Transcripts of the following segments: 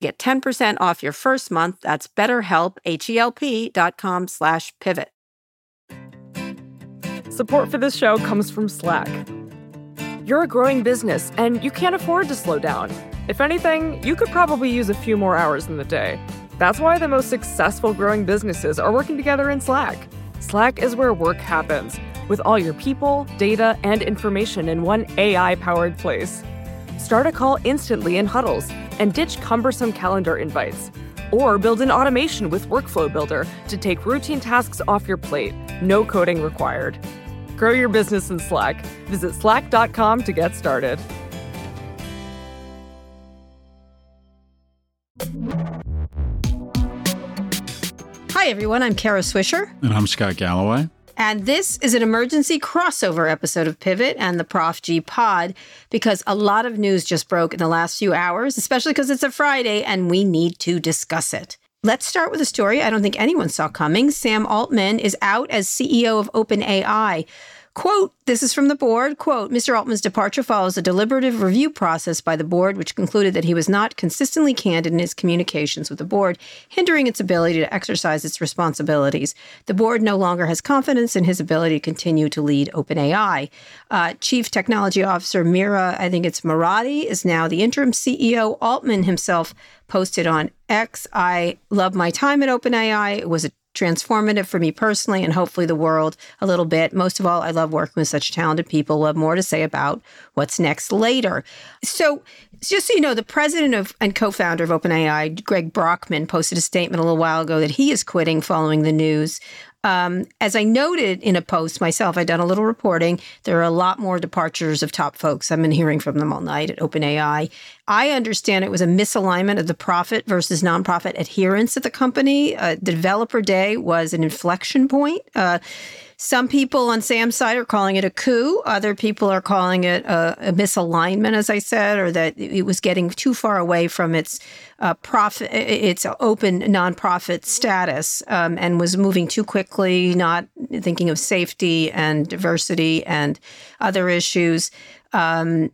Get 10% off your first month. That's betterhelp, H-E-L-P dot com slash pivot. Support for this show comes from Slack. You're a growing business and you can't afford to slow down. If anything, you could probably use a few more hours in the day. That's why the most successful growing businesses are working together in Slack. Slack is where work happens, with all your people, data, and information in one AI powered place. Start a call instantly in huddles and ditch cumbersome calendar invites. Or build an automation with Workflow Builder to take routine tasks off your plate. No coding required. Grow your business in Slack. Visit slack.com to get started. Hi, everyone. I'm Kara Swisher. And I'm Scott Galloway. And this is an emergency crossover episode of Pivot and the Prof G Pod because a lot of news just broke in the last few hours, especially because it's a Friday and we need to discuss it. Let's start with a story I don't think anyone saw coming. Sam Altman is out as CEO of OpenAI. Quote, this is from the board. Quote, Mr. Altman's departure follows a deliberative review process by the board, which concluded that he was not consistently candid in his communications with the board, hindering its ability to exercise its responsibilities. The board no longer has confidence in his ability to continue to lead OpenAI. Uh, Chief Technology Officer Mira, I think it's Murati, is now the interim CEO. Altman himself posted on X, I love my time at OpenAI. It was a transformative for me personally and hopefully the world a little bit. Most of all, I love working with such talented people. We'll have more to say about what's next later. So, just so you know, the president of and co-founder of OpenAI, Greg Brockman, posted a statement a little while ago that he is quitting following the news. Um, as I noted in a post myself, I've done a little reporting. There are a lot more departures of top folks. I've been hearing from them all night at OpenAI. I understand it was a misalignment of the profit versus nonprofit adherence at the company. Uh, the developer day was an inflection point. Uh, some people on Sam's side are calling it a coup. Other people are calling it a, a misalignment, as I said, or that it was getting too far away from its uh, profit, its open nonprofit status, um, and was moving too quickly, not thinking of safety and diversity and other issues. Um,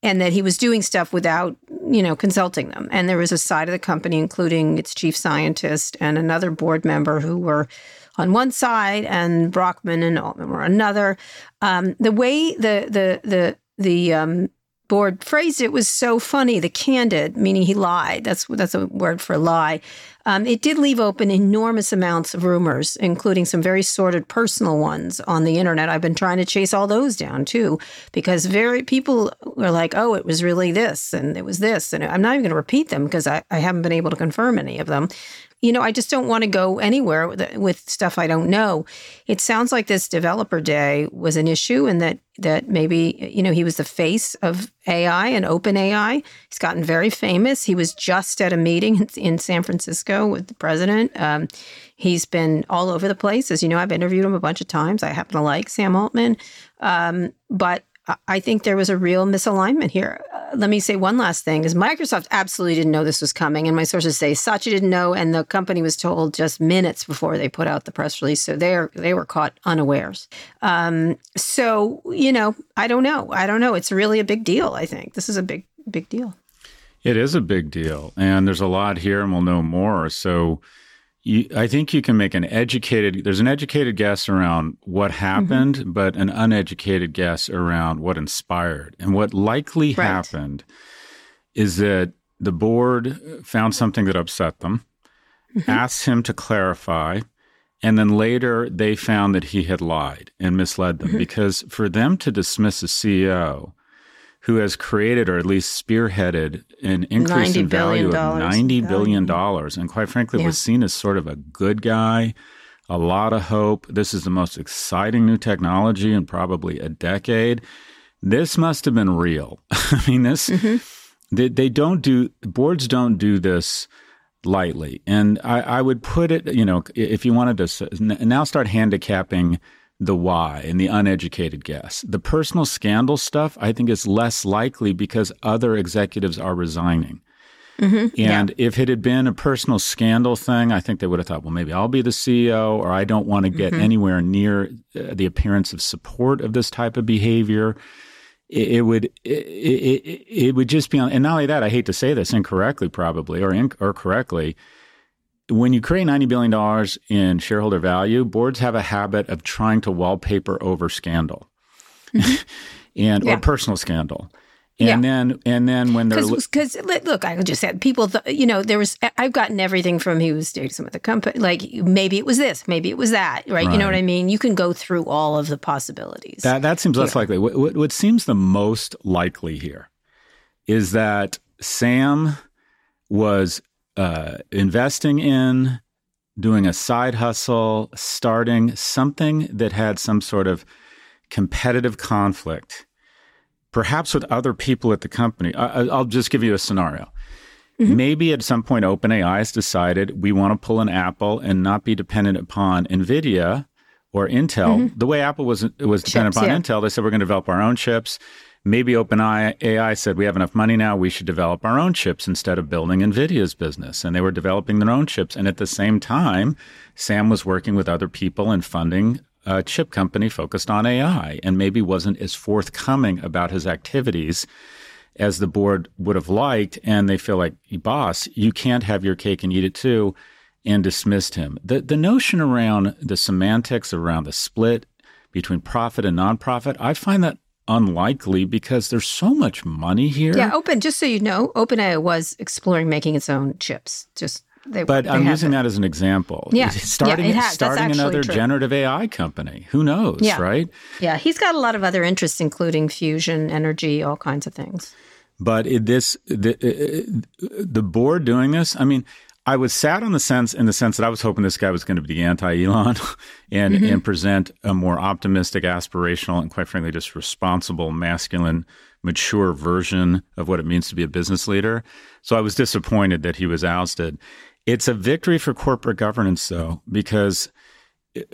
and that he was doing stuff without, you know, consulting them. And there was a side of the company, including its chief scientist and another board member, who were on one side and Brockman and Altman were another. Um, the way the the the the um, board phrased it was so funny. The candid, meaning he lied. That's that's a word for lie. Um, it did leave open enormous amounts of rumors, including some very sordid personal ones on the internet. I've been trying to chase all those down too, because very people were like, "Oh, it was really this and it was this," and I'm not even going to repeat them because I, I haven't been able to confirm any of them you know, I just don't want to go anywhere with, with stuff I don't know. It sounds like this developer day was an issue and that that maybe, you know, he was the face of AI and open AI. He's gotten very famous. He was just at a meeting in San Francisco with the president. Um, he's been all over the place. As you know, I've interviewed him a bunch of times. I happen to like Sam Altman. Um, but I think there was a real misalignment here. Let me say one last thing: is Microsoft absolutely didn't know this was coming, and my sources say Satya didn't know, and the company was told just minutes before they put out the press release, so they they were caught unawares. Um, so you know, I don't know, I don't know. It's really a big deal. I think this is a big big deal. It is a big deal, and there's a lot here, and we'll know more. So you, I think you can make an educated. There's an educated guess around what happened, mm-hmm. but an uneducated guess around what inspired. And what likely right. happened is that the board found something that upset them, mm-hmm. asked him to clarify, And then later they found that he had lied and misled them because for them to dismiss a CEO who has created or at least spearheaded an increase in value of $90 in billion dollars and quite frankly Yeah. was seen as sort of a good guy, a lot of hope. This is the most exciting new technology in probably a decade. This must have been real. I mean, this they, they don't do boards don't do this lightly and I, I would put it you know if you wanted to now start handicapping the why and the uneducated guess. The personal scandal stuff i think is less likely because other executives are resigning. And if it had been a personal scandal thing i think they would have thought well maybe i'll be the ceo or i don't want to get anywhere near uh, the appearance of support of this type of behavior. It, it would it, it, it would just be on and not only that i hate to say this incorrectly probably or in, or correctly when you create $90 billion in shareholder value boards have a habit of trying to wallpaper over scandal mm-hmm. and Yeah. or personal scandal and then and then when they're Because, look, I just said people, th- you know, there was, I've gotten everything from he was dating some of the company, like maybe it was this, maybe it was that, right? You know what I mean? You can go through all of the possibilities. That that seems less likely. What, what what seems the most likely here is that Sam was uh, investing in, doing a side hustle, starting something that had some sort of competitive conflict, perhaps with other people at the company. I, I- I'll just give you a scenario. Maybe at some point, OpenAI has decided we want to pull an Apple and not be dependent upon NVIDIA or Intel. The way Apple was was dependent Chips, upon yeah. Intel, they said we're going to develop our own chips. Maybe OpenAI said we have enough money now, we should develop our own chips instead of building NVIDIA's business. And they were developing their own chips. And at the same time, Sam was working with other people and funding a chip company focused on AI and maybe wasn't as forthcoming about his activities as the board would have liked. And they feel like, boss, you can't have your cake and eat it too, and dismissed him. The, the notion around the semantics around the split between profit and nonprofit, I find that unlikely because there's so much money here. yeah, open, just so you know, OpenAI was exploring making its own chips. Just, they, But they I'm using it. that as an example. Yeah. starting Yeah, it has. Starting another true. generative AI company. Who knows, Yeah. right? Yeah, he's got a lot of other interests, including fusion, energy, all kinds of things. But it, this the uh, the board doing this. I mean, I was sad on the sense in the sense that I was hoping this guy was going to be anti Elon and Mm-hmm. and present a more optimistic, aspirational, and quite frankly, just responsible, masculine, mature version of what it means to be a business leader. So I was disappointed that he was ousted. It's a victory for corporate governance, though, because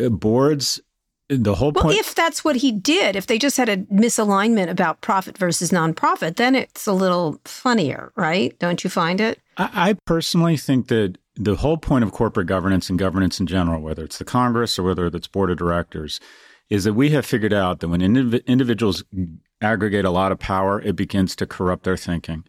uh, boards. The whole Well, if that's what he did, if they just had a misalignment about profit versus nonprofit, then it's a little funnier, right? Don't you find it? I, I personally think that the whole point of corporate governance and governance in general, whether it's the Congress or whether it's board of directors, is that we have figured out that when indiv- individuals aggregate a lot of power, it begins to corrupt their thinking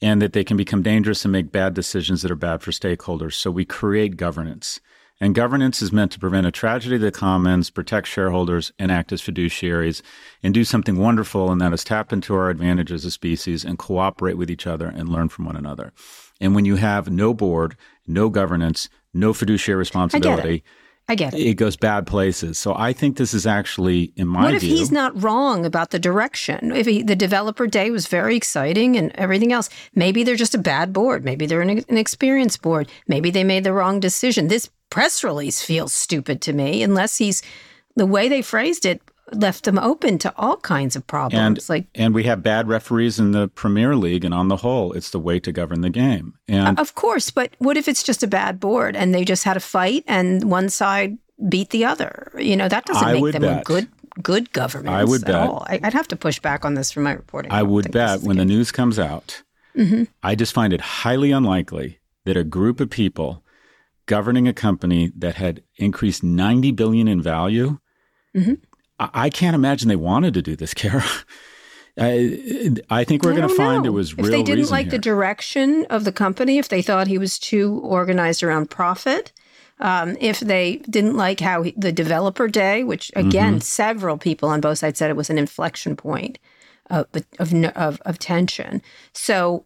and that they can become dangerous and make bad decisions that are bad for stakeholders. So we create governance. And governance is meant to prevent a tragedy of the commons, protect shareholders, and act as fiduciaries, and do something wonderful, and that is tap into our advantage as a species and cooperate with each other and learn from one another. And when you have no board, no governance, no fiduciary responsibility, I get it. it goes bad places. So I think this is actually, in my What if view, he's not wrong about the direction? If he, the developer day was very exciting and everything else, maybe they're just a bad board. Maybe they're an, an experienced board. Maybe they made the wrong decision. This press release feels stupid to me, unless he's the way they phrased it left them open to all kinds of problems. And, like, and we have bad referees in the Premier League, and on the whole, it's the way to govern the game. And of course, but what if it's just a bad board and they just had a fight and one side beat the other? You know, that doesn't I make would them a good good government. I would at bet. all. I, I'd have to push back on this from my reporting. I don't would bet the when the news comes out, Mm-hmm. I just find it highly unlikely that a group of people governing a company that had increased 90 billion in value, Mm-hmm. I, can't imagine they wanted to do this, Kara. I, I think we're going to find know. there was real if they didn't like the direction of the company, if they thought he was too organized around profit, um, if they didn't like how he, the developer day, which again, Mm-hmm. several people on both sides said it was an inflection point of of of, of tension. So.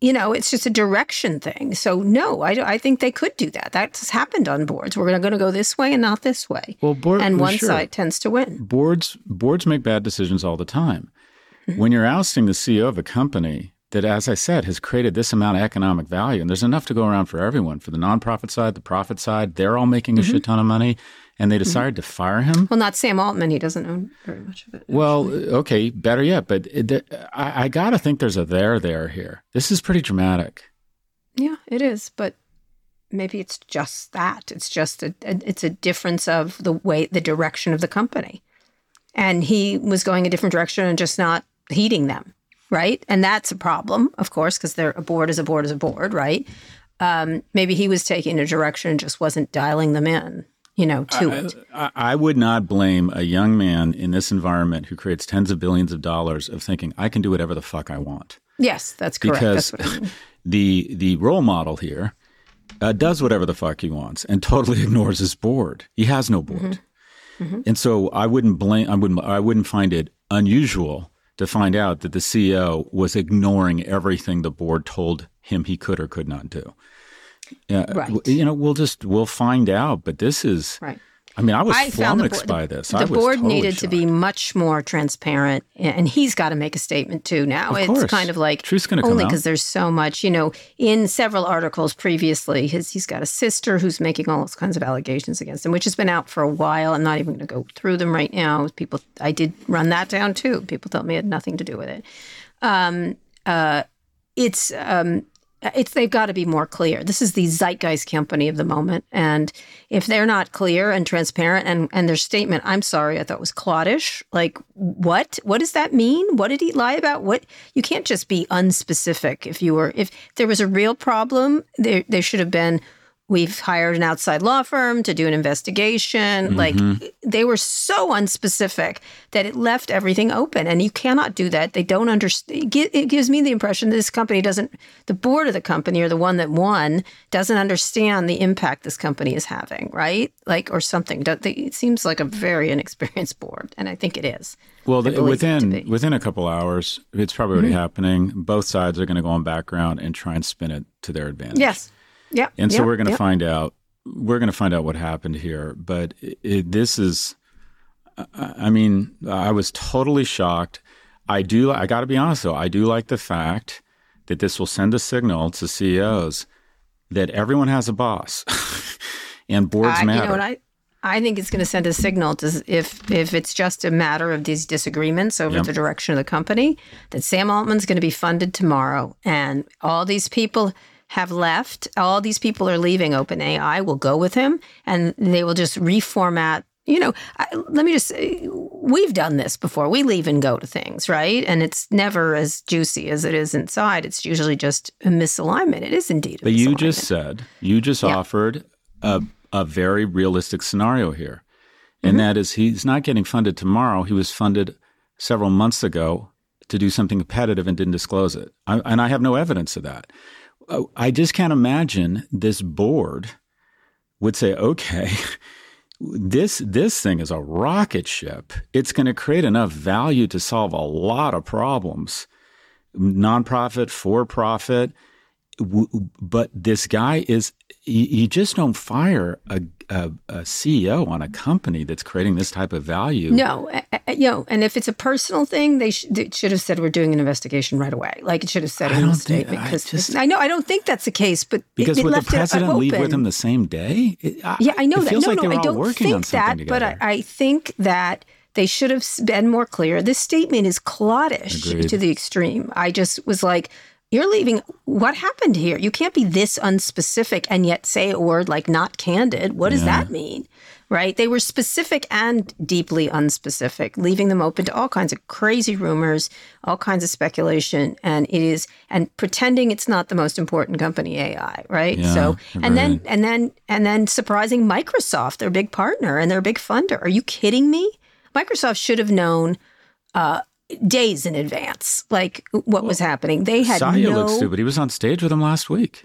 You know, it's just a direction thing. So no, I, I think they could do that. That's happened on boards. We're going to go this way and not this way. Well, board, and one sure. side tends to win. boards boards make bad decisions all the time. Mm-hmm. When you're ousting the CEO of a company that, as I said, has created this amount of economic value, and there's enough to go around for everyone, for the nonprofit side, the profit side, they're all making a Mm-hmm. shit ton of money, and they decided to fire him. Well, not Sam Altman. He doesn't own very much of it. Well, okay, better yet, but it, I, I got to think there's a there there here. This is pretty dramatic. Yeah, it is, but maybe it's just that. It's just a, a it's a difference of the way the direction of the company. And he was going a different direction and just not heeding them, right? And that's a problem, of course, because they're a board is a board is a board, right? Um, maybe he was taking a direction and just wasn't dialing them in, you know, to it. I, I would not blame a young man in this environment who creates tens of billions of dollars of thinking I can do whatever the fuck I want. Yes, that's correct. because that's I mean. the the role model here uh, does whatever the fuck he wants and totally ignores his board. He has no board, Mm-hmm. and so I wouldn't blame. I wouldn't. I wouldn't find it unusual to find out that the CEO was ignoring everything the board told him he could or could not do. Yeah, Right. You know, we'll just we'll find out. But this is. Right. I mean, I was I flummoxed board, by this. The, I the was board totally needed to be much more transparent, and he's got to make a statement too. Now Of it's course. kind of like Truth's gonna only because there's so much. You know, in several articles previously, his he's got a sister who's making all those kinds of allegations against him, which has been out for a while. I'm not even going to go through them right now. People, I did run that down too. People told me it had nothing to do with it. Um, uh, it's um, it's they've got to be more clear. This is the zeitgeist company of the moment, and if they're not clear and transparent, and and their statement, I'm sorry, I thought was cloddish. Like what? What does that mean? What did he lie about? What you can't just be unspecific. If you were, if there was a real problem, there there should have been. We've hired an outside law firm to do an investigation. Like they were so unspecific that it left everything open, and you cannot do that. They don't understand. It gives me the impression that this company doesn't. The board of the company, or the one that won, doesn't understand the impact this company is having, right? Like or something. It seems like a very inexperienced board, and I think it is. Well, the, believe it to within. Mm-hmm. within a couple hours, it's probably already happening. Both sides are going to go on background and try and spin it to their advantage. Yes. Yeah. and so yeah, we're going to yeah. find out. We're going to find out what happened here. But it, it, this is, I, I mean, I was totally shocked. I do. I got to be honest though. I do like the fact that this will send a signal to CEOs that everyone has a boss, and boards I, matter. You know what I? I think it's going to send a signal to if if it's just a matter of these disagreements over Yep. the direction of the company that Sam Altman's going to be funded tomorrow, and all these people have left. All these people are leaving OpenAI. Will go with him, and they will just reformat. You know, I, let me just say, we've done this before. We leave and go to things, right? And it's never as juicy as it is inside. It's usually just a misalignment. It is indeed. A But you just said, you just Yeah. offered a, a very realistic scenario here. And Mm-hmm. that is, he's not getting funded tomorrow. He was funded several months ago to do something competitive and didn't disclose it. I, and I have no evidence of that. I just can't imagine this board would say, okay, this this thing is a rocket ship. It's going to create enough value to solve a lot of problems, nonprofit, for profit. But this guy is you, you just don't fire a, a, a CEO on a company that's creating this type of value. No, you know, and if it's a personal thing, they, sh- they should have said we're doing an investigation right away. Like it should have said I in the statement. I Because just- I know I don't think that's the case, but Because it, would the it, president leave with him the same day? It- Yeah, I know it that. No, like no, I don't think that. something But I. I think that they should have been more clear. This statement is cloddish Agreed. to the extreme. I just was like, "You're leaving. What happened here? You can't be this unspecific and yet say a word like not candid. What does that mean?" Right? They were specific and deeply unspecific, leaving them open to all kinds of crazy rumors, all kinds of speculation, and it is and pretending it's not the most important company AI, right? Yeah, so and then and then and then surprising Microsoft, their big partner and their big funder. Are you kidding me? Microsoft should have known uh, days in advance, like what was happening. They had Satya no looks stupid. He was on stage with him last week.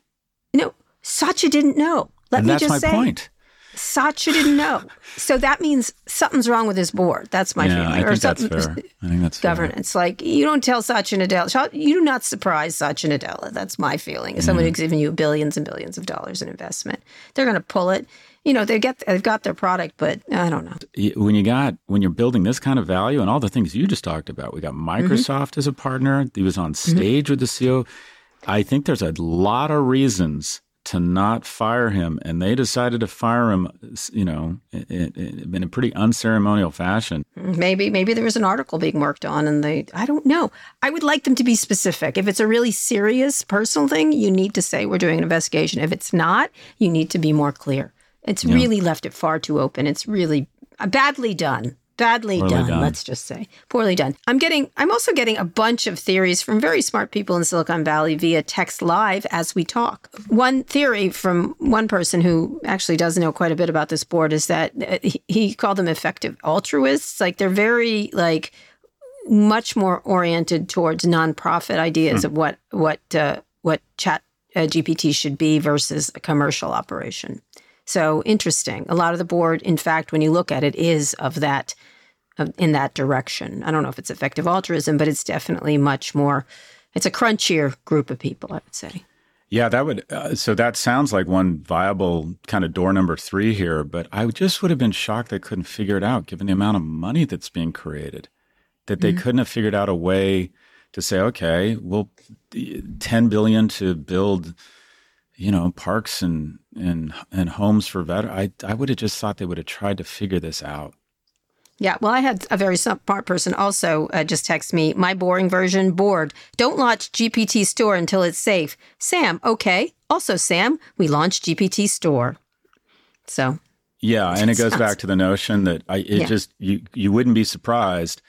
no. Satya didn't know. Let and me that's just my say, point. Satya didn't know. So that means something's wrong with his board. That's my yeah, feeling. I or think that's something- fair. I think that's fair. governance. Like you don't tell Satya Nadella, you do not surprise Satya Nadella. That's my feeling. Someone mm-hmm. who's giving you billions and billions of dollars in investment, they're going to pull it. You know, they get they've got their product, but I don't know. When you got when you're building this kind of value and all the things you just talked about we got Mm-hmm. microsoft as a partner he was on stage with the ceo i think there's a lot of reasons to not fire him and they decided to fire him you know in, in, in a pretty unceremonial fashion Maybe maybe there was an article being worked on, and they I don't know. I would like them to be specific. If it's a really serious personal thing, you need to say we're doing an investigation. If it's not, you need to be more clear. It's really left it far too open. It's really uh, badly done. Badly done, done. let's just say. Poorly done. I'm getting I'm also getting a bunch of theories from very smart people in Silicon Valley via text live as we talk. One theory from one person who actually does know quite a bit about this board is that uh, he, called them effective altruists. Like they're very like much more oriented towards nonprofit ideas of what what uh, what chat uh, GPT should be versus a commercial operation. So interesting. A lot of the board, in fact, when you look at it, is of that of, in that direction. I don't know if it's effective altruism, but it's definitely much more. It's a crunchier group of people, I would say. Yeah, that would. Uh, so that sounds like one viable kind of door number three here. But I just would have been shocked they couldn't figure it out, given the amount of money that's being created. That they couldn't have figured out a way to say, okay, well, ten billion to build, you know, parks and and and homes for veterans. I I would have just thought they would have tried to figure this out. Yeah, well, I had a very smart person also uh, just text me, my boring version, bored. Don't launch GPT Store until it's safe. Sam, okay. Also, Sam, we launched GPT Store. So, Yeah, and it goes back to the notion that I it Yeah. just you you wouldn't be surprised,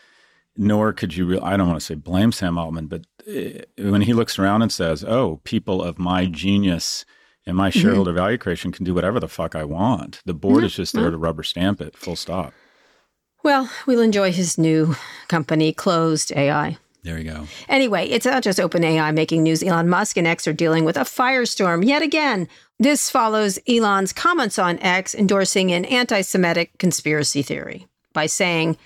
nor could you. Re- I don't want to say blame Sam Altman, but Eh, when he looks around and says, "Oh, people of my hmm. genius and my mm-hmm. shareholder value creation can do whatever the fuck I want," the board is just there to rubber stamp it. Full stop. well, we'll enjoy his new company, Closed AI. There you go. Anyway, it's not just OpenAI making news. Elon Musk and X are dealing with a firestorm yet again. This follows Elon's comments on X endorsing an anti Semitic conspiracy theory by saying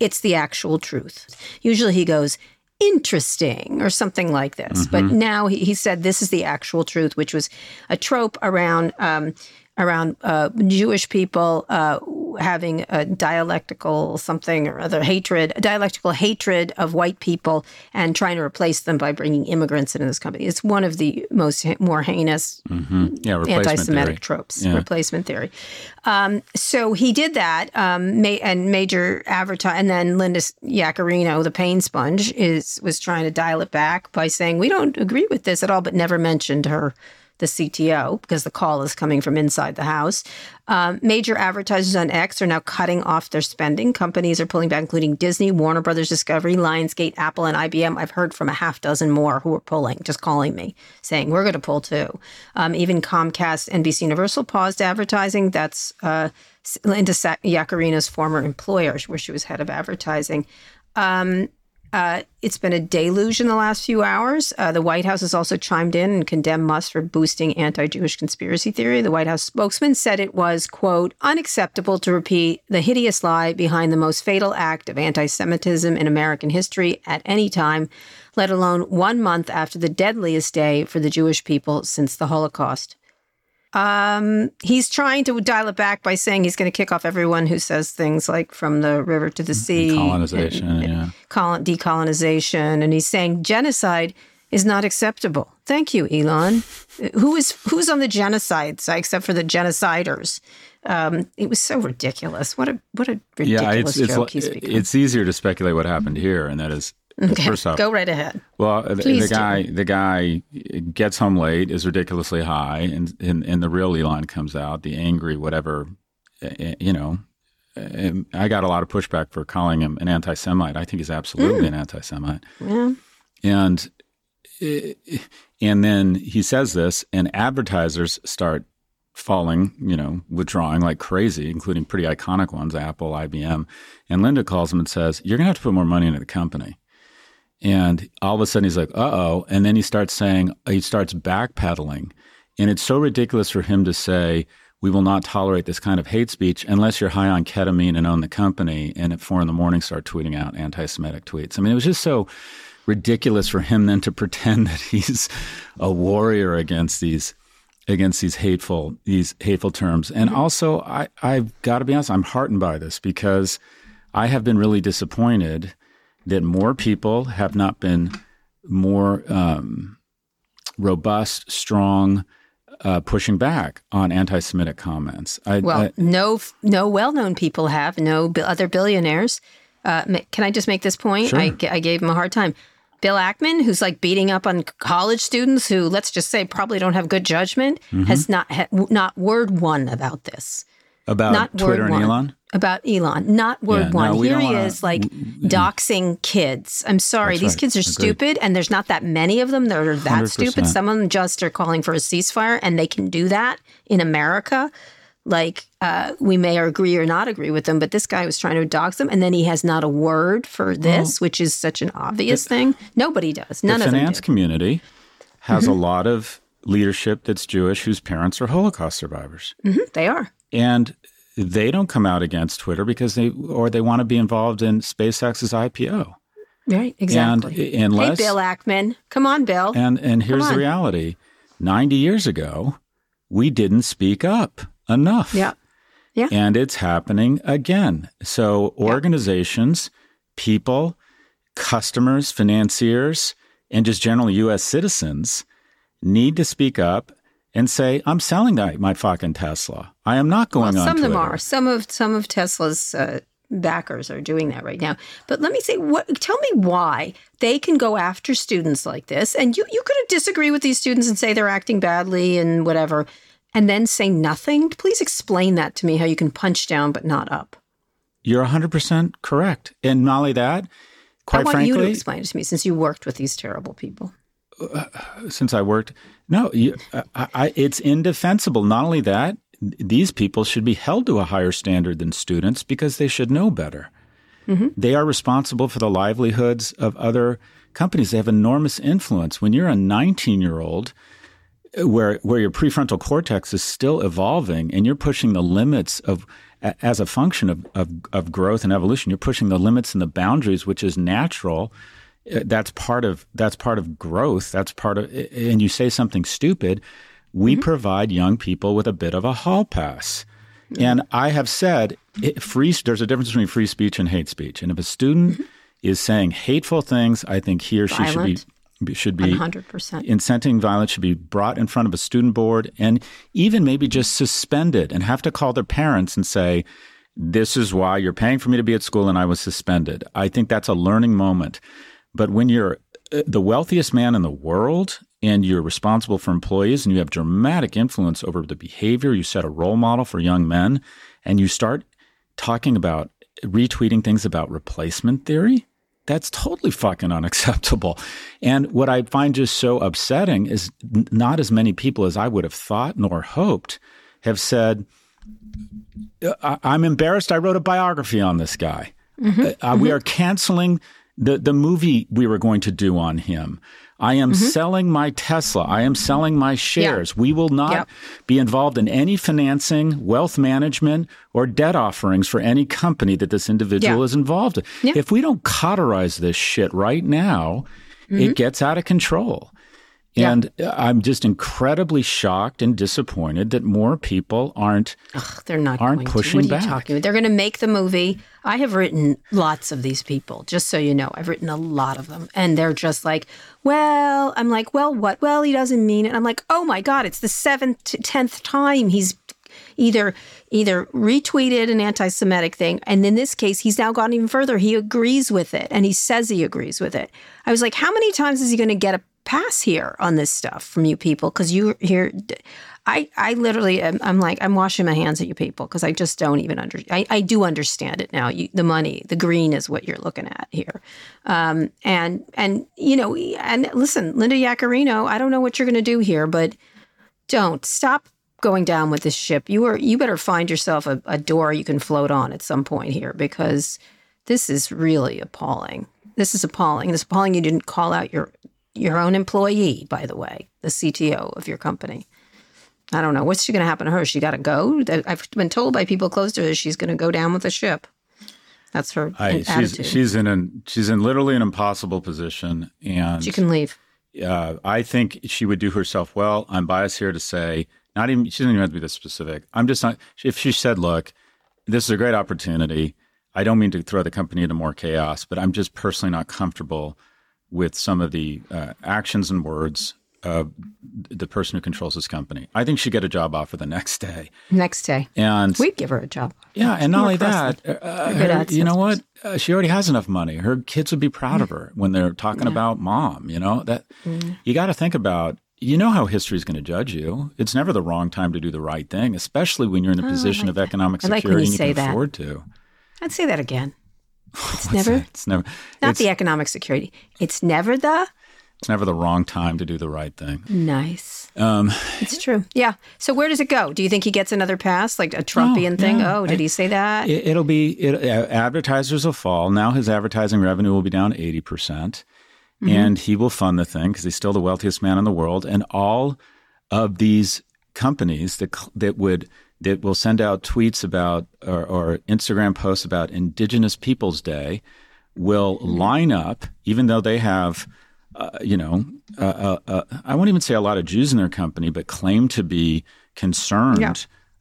it's the actual truth. Usually he goes, interesting or something like this. But now he, he said this is the actual truth, which was a trope around. Um, around uh, Jewish people uh, having a dialectical something or other hatred, a dialectical hatred of white people, and trying to replace them by bringing immigrants into this company. It's one of the most more heinous hmm Yeah, anti-Semitic theory. tropes, Yeah. replacement theory. Um, so he did that, um, ma- and major advertise, and then Linda Yaccarino, the pain sponge, is was trying to dial it back by saying we don't agree with this at all, but never mentioned her. The CTO, because the call is coming from inside the house. Um, major advertisers on X are now cutting off their spending. Companies are pulling back, including Disney, Warner Brothers Discovery, Lionsgate, Apple, and IBM. I've heard from a half dozen more who are pulling, just calling me, saying we're going to pull too. Um, even Comcast, NBC Universal paused advertising. That's uh, Linda Yaccarino's former employer, where she was head of advertising. Um, uh, it's been a deluge in the last few hours. Uh, the White House has also chimed in and condemned Musk for boosting anti-Jewish conspiracy theory. The White House spokesman said it was, quote, unacceptable to repeat the hideous lie behind the most fatal act of anti-Semitism in American history at any time, let alone one month after the deadliest day for the Jewish people since the Holocaust. Um, he's trying to dial it back by saying he's going to kick off everyone who says things like "from the river to the sea," Colonization, and- and yeah. colon- decolonization, and he's saying genocide is not acceptable. Thank you, Elon. Who is who's on the genocide side except for the genociders? Um, it was so ridiculous. What a what a ridiculous Yeah, it's it's joke li- he's become. it's easier to speculate what happened here, and that is okay, first off, go right ahead. Well, the, the do. guy the guy gets home late, is ridiculously high, and and, and the real Elon comes out, the angry whatever, uh, you know. I got a lot of pushback for calling him an anti-Semite. I think he's absolutely Mm. an anti-Semite, Yeah. and uh, and then he says this, and advertisers start falling, you know, withdrawing like crazy, including pretty iconic ones, Apple, IBM. And Linda calls him and says, "You're gonna have to put more money into the company." And all of a sudden he's like, uh oh. And then he starts saying, he starts backpedaling. And it's so ridiculous for him to say, we will not tolerate this kind of hate speech unless you're high on ketamine and own the company and at four in the morning start tweeting out anti Semitic tweets. I mean, it was just so ridiculous for him then to pretend that he's a warrior against these against these hateful these hateful terms. And also I, I've got to be honest, I'm heartened by this because I have been really disappointed that more people have not been more um, robust, strong, uh, pushing back on anti-Semitic comments. I, Well, I- no, no well-known people have. No bi- other billionaires. Uh, can I just make this point? Sure. I, I gave him a hard time. Bill Ackman, who's like beating up on college students who, let's just say, probably don't have good judgment, Mm-hmm. has not ha- not word one about this. About not Twitter and one. Elon. About Elon, not word Yeah, one. we Here he is, like doxing kids. I'm sorry, That's these right. kids are Agreed. stupid, and there's not that many of them that are that 100%. stupid. Some of them just are calling for a ceasefire, and they can do that in America. Like uh, we may agree or not agree with them, but this guy was trying to dox them, and then he has not a word for this, which is such an obvious thing. Nobody does. None the of them The finance community has Mm-hmm. a lot of leadership that's Jewish whose parents are Holocaust survivors. Mhm, they are. And they don't come out against Twitter because they or they want to be involved in SpaceX's IPO. Right, exactly. And hey, Bill Ackman, come on, Bill. and and here's the reality. 90 years ago, we didn't speak up enough. Yeah, yeah, And it's happening again. So organizations, people, customers, financiers, and just general US citizens need to speak up and say, I'm selling my fucking Tesla. I am not going well, on some of them are. Some of some of Tesla's uh, backers are doing that right now. But let me say, what? Tell me why they can go after students like this, and you you could disagree with these students and say they're acting badly and whatever, and then say nothing. Please explain that to me. How you can punch down but not up. You're 100% correct. And not only that, I quite want you to explain it to me since you worked with these terrible people. Since I worked, no, you, I, I, it's indefensible. Not only that, these people should be held to a higher standard than students because they should know better. They are responsible for the livelihoods of other companies. They have enormous influence. When you're a 19 year old, where where your prefrontal cortex is still evolving, and you're pushing the limits of as a function of, of, of growth and evolution, you're pushing the limits and the boundaries, which is natural uh, Uh, that's part of that's part of growth that's part of and you say something stupid we mm-hmm. provide young people with a bit of a hall pass and i have said it, free there's a difference between free speech and hate speech and if a student mm-hmm. is saying hateful things i think he or she Violent. should be should be One hundred percent. inciting violence should be brought in front of a student board and even maybe mm-hmm. just suspended and have to call their parents and say this is why you're paying for me to be at school and I was suspended. I think that's a learning moment. But when you're uh, the wealthiest man in the world and you're responsible for employees and you have dramatic influence over the behavior, you set a role model for young men and you start talking about retweeting things about replacement theory, that's totally fucking unacceptable. And what I find just so upsetting is not as many people as I would have thought nor hoped have said, I- I'm embarrassed. I wrote a biography on this guy. Uh, We are canceling the, the movie we were going to do on him. I am mm-hmm. selling my Tesla. I am selling my shares. We will not Yep. be involved in any financing, wealth management, or debt offerings for any company that this individual Yeah. is involved in. Yeah. If we don't cauterize this shit right now, it mm-hmm. gets out of control. Yeah. And I'm just incredibly shocked and disappointed that more people aren't Ugh, they're not aren't going pushing to. What are back. talking about? They're going to make the movie. I have written lots of these people, just so you know. I've written a lot of them. And they're just like, well, I'm like, well, what? Well, he doesn't mean it. I'm like, oh my God, it's the seventh, tenth time he's either either retweeted an anti-Semitic thing, and in this case, he's now gone even further. He agrees with it, and he says he agrees with it. I was like, how many times is he going to get a pass here on this stuff from you people? Because you here, I I literally am, I'm like I'm washing my hands at you people because I just don't even under I, I do understand it now. You, the money, the green is what you're looking at here, um, and and you know and listen, Linda Yaccarino, I don't know what you're going to do here, but don't stop going down with this ship. You are you better find yourself a, a door you can float on at some point here because this is really appalling. This is appalling. It's appalling you didn't call out your your own employee, by the way, the CTO of your company. I don't know. What's she going to happen to her? She got to go. I've been told by people close to her she's going to go down with the ship. That's her I, attitude. she's she's in an she's in literally an impossible position, and she can leave. uh, I think she would do herself well. I'm biased here to say, not even she doesn't even have to be this specific. I'm just not. If she said, "Look, this is a great opportunity," I don't mean to throw the company into more chaos, but I'm just personally not comfortable with some of the uh, actions and words of the person who controls this company. I think she'd get a job offer the next day, Next day, and we'd give her a job. yeah, and not only work for us that, uh, her- you know what? Uh, she already has enough money. Her kids would be proud of her when they're talking about mom. You know that Mm-hmm. you got to think about. You know how history is going to judge you. It's never the wrong time to do the right thing, especially when you're in a position of economic Oh, like security when you and you say can that. afford to. I'd say that again. It's never? It's never. not it's, the economic security. It's never the it's never the wrong time to do the right thing. nice. Um, It's true. Yeah. So where does it go? Do you think he gets another pass, like a Trumpian thing? yeah. Oh, did he say that? It, it'll be it, uh, advertisers will fall. Now his advertising revenue will be down eighty percent, Mm-hmm. and he will fund the thing because he's still the wealthiest man in the world. And all of these companies that that would that will send out tweets about or, or Instagram posts about Indigenous Peoples Day will line up, even though they have. Uh, you know, uh, uh, uh, I won't even say a lot of Jews in their company, but claim to be concerned Yeah.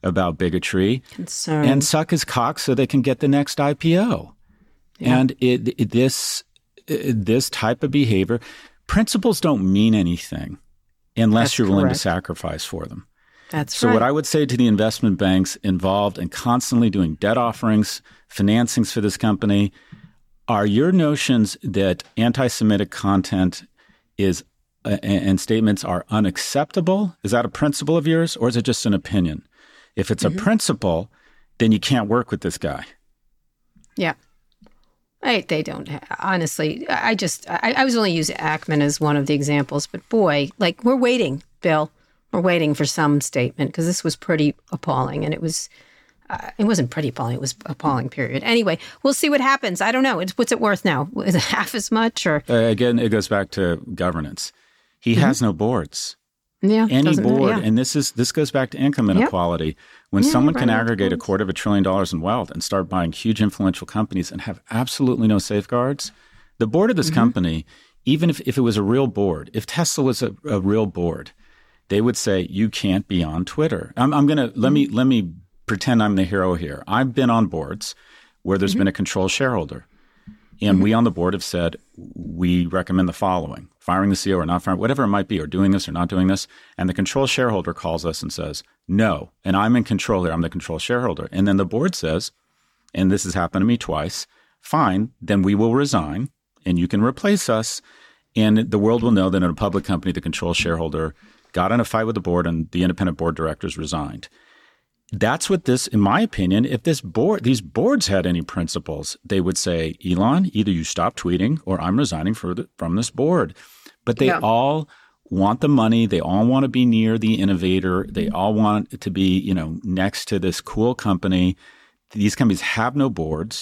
about bigotry Concern. and suck his cock so they can get the next IPO. And it, it- this this type of behavior, principles don't mean anything unless That's you're willing to sacrifice for them. That's right. So right. what I would say to the investment banks involved in constantly doing debt offerings, financings for this company, are your notions that anti-Semitic content is uh, and statements are unacceptable? Is that a principle of yours, or is it just an opinion? If it's Mm-hmm. a principle, then you can't work with this guy. Yeah. I, they don't honestly. I I just I, I was only using Ackman as one of the examples, but boy, like we're waiting, Bill. We're waiting for some statement because this was pretty appalling, and it was. Uh, it wasn't pretty appalling. It was appalling. Period. Anyway, we'll see what happens. I don't know. It's, what's it worth now? Is it half as much or? Uh, again, it goes back to governance. He has no boards. Yeah, Any board, yeah. and this is this goes back to income inequality. When Yeah, someone can aggregate a quarter of a trillion dollars in wealth and start buying huge influential companies and have absolutely no safeguards, the board of this Mm-hmm. company, even if, if it was a real board, if Tesla was a, a real board, they would say you can't be on Twitter. I'm, I'm gonna let me mm-hmm. let me pretend I'm the hero here. I've been on boards where there's mm-hmm. been a control shareholder. And mm-hmm. we on the board have said we recommend the following firing the CEO or not firing, whatever it might be, or doing this or not doing this. And the control shareholder calls us and says, no. And I'm in control here. I'm the control shareholder. And then the board says, and this has happened to me twice, fine, then we will resign and you can replace us. And the world will know that in a public company, the control shareholder got in a fight with the board and the independent board directors resigned. That's what this in my opinion if this board these boards had any principles they would say elon either you stop tweeting or i'm resigning for the, from this board. But they Yeah. all want the money. They all want to be near the innovator. They all want to be you know next to this cool company. These companies have no boards.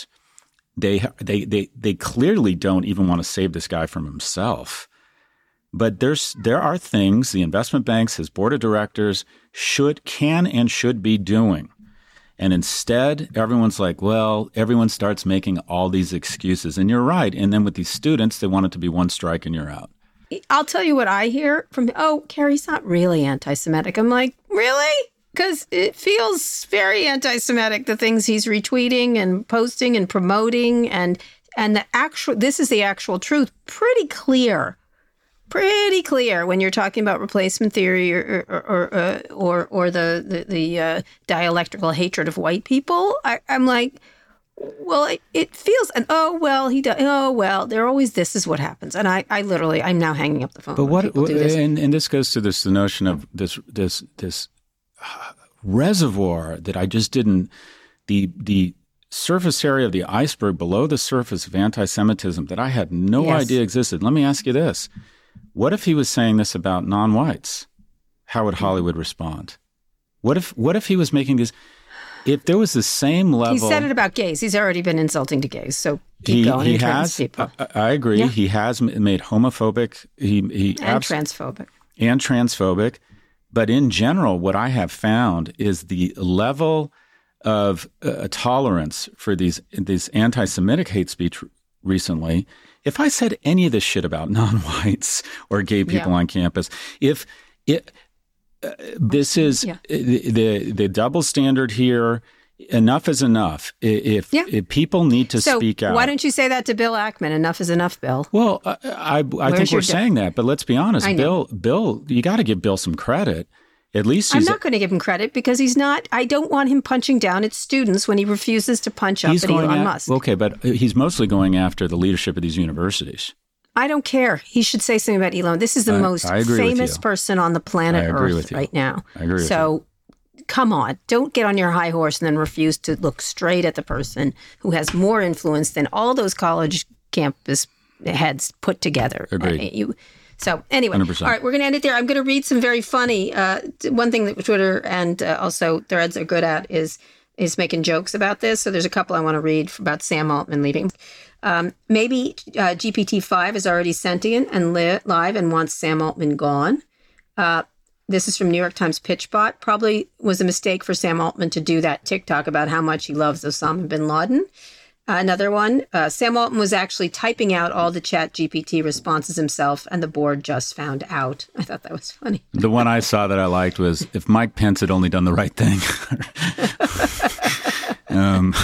They they they they clearly don't even want to save this guy from himself but there's there are things the investment banks, his board of directors should can and should be doing. And instead, everyone's like, well, everyone starts making all these excuses. And you're right. And then with these students, they want it to be one strike and you're out. I'll tell you what I hear from, oh, Carrie's not really anti Semitic. I'm like, really? Because it feels very anti Semitic, the things he's retweeting and posting and promoting. And, and the actual, this is the actual truth, pretty clear. Pretty clear when you're talking about replacement theory or or or uh, or, or the the, the uh, dialectical hatred of white people. I, I'm like, well, it, it feels, and oh well, he does. Oh well, they're always. This is what happens, and I, I literally, I'm now hanging up the phone. But what, people do this. and, and this goes to this the notion of this this this uh, reservoir that I just didn't the the surface area of the iceberg below the surface of anti-Semitism that I had no Yes. idea existed. Let me ask you this: What if he was saying this about non-whites? How would Hollywood respond? What if what if he was making these? If there was the same level, He said it about gays. He's already been insulting to gays. So keep he, going. he has. people I, I agree. Yeah. He has made homophobic. He he and abs- transphobic. and transphobic. But in general, what I have found is the level of uh, tolerance for these these anti-Semitic hate speech recently. If I said any of this shit about non-whites or gay people Yeah. on campus, if it uh, this is Yeah. the, the the double standard here. Enough is enough. If, Yeah. if people need to So speak out, why don't you say that to Bill Ackman? Enough is enough, Bill. well, I, I, I think we're de- saying that, but let's be honest. Bill, Bill, you got to give Bill some credit. At least I'm not going to give him credit because he's not. I don't want him punching down at students when he refuses to punch up at Elon at- Musk. okay, but he's mostly going after the leadership of these universities. I don't care. He should say something about Elon. This is the I- most I famous person on the planet Earth right now. I agree with so, come on. Don't get on your high horse and then refuse to look straight at the person who has more influence than all those college campus heads put together. Agreed. You, so anyway, 100%. all right, we're going to end it there. I'm going to read some very funny. Uh, one thing that Twitter and uh, also Threads are good at is is making jokes about this. So there's a couple I want to read about Sam Altman leaving. Um, maybe uh, GPT five is already sentient and li- live and wants Sam Altman gone. Uh, this is from New York Times PitchBot. Probably was a mistake for Sam Altman to do that TikTok about how much he loves Osama bin Laden. Uh, another one, uh, Sam Altman was actually typing out all the Chat GPT responses himself, and the board just found out. I thought that was funny. The one I saw that I liked was if Mike Pence had only done the right thing. um,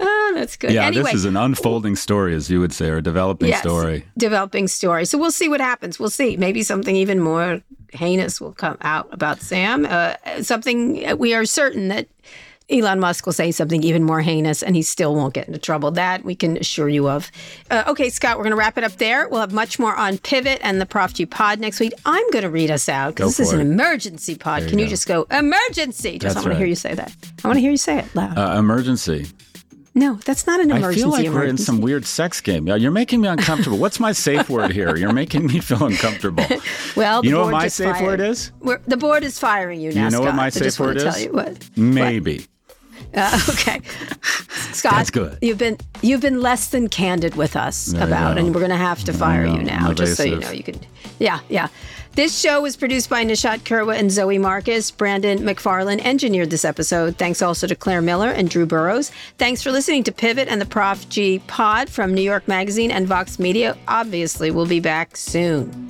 Oh, that's good. yeah, anyway, this is an unfolding story, as you would say, or a developing yes, story. developing story. So we'll see what happens. We'll see. Maybe something even more heinous will come out about Sam. Uh, something we are certain that Elon Musk will say something even more heinous, and he still won't get into trouble. That we can assure you of. Uh, okay, Scott, we're going to wrap it up there. We'll have much more on Pivot and the Prof G Pod next week. I'm going to read us out because this is for an emergency pod. Can you you go. just go emergency? Just That's I want to hear you say that. I want to hear you say it loud. Uh, emergency. no, that's not an emergency. I feel like we're in some weird sex game. Yeah, You're making me uncomfortable. What's my safe word here? You're making me feel uncomfortable. Well, you know what my safe fired. word is? We're, the board is firing you now. You know what Scott. my I just safe word tell is? you what. Maybe. Uh, okay, Scott. That's good. You've been you've been less than candid with us you about, go. and we're going to have to fire you now, just so you know. You can, yeah, yeah. This show was produced by Nishat Kurwa and Zoe Marcus. Brandon McFarlane engineered this episode. Thanks also to Claire Miller and Drew Burrows. Thanks for listening to Pivot and the Prof G Pod from New York Magazine and Vox Media. Obviously, we'll be back soon.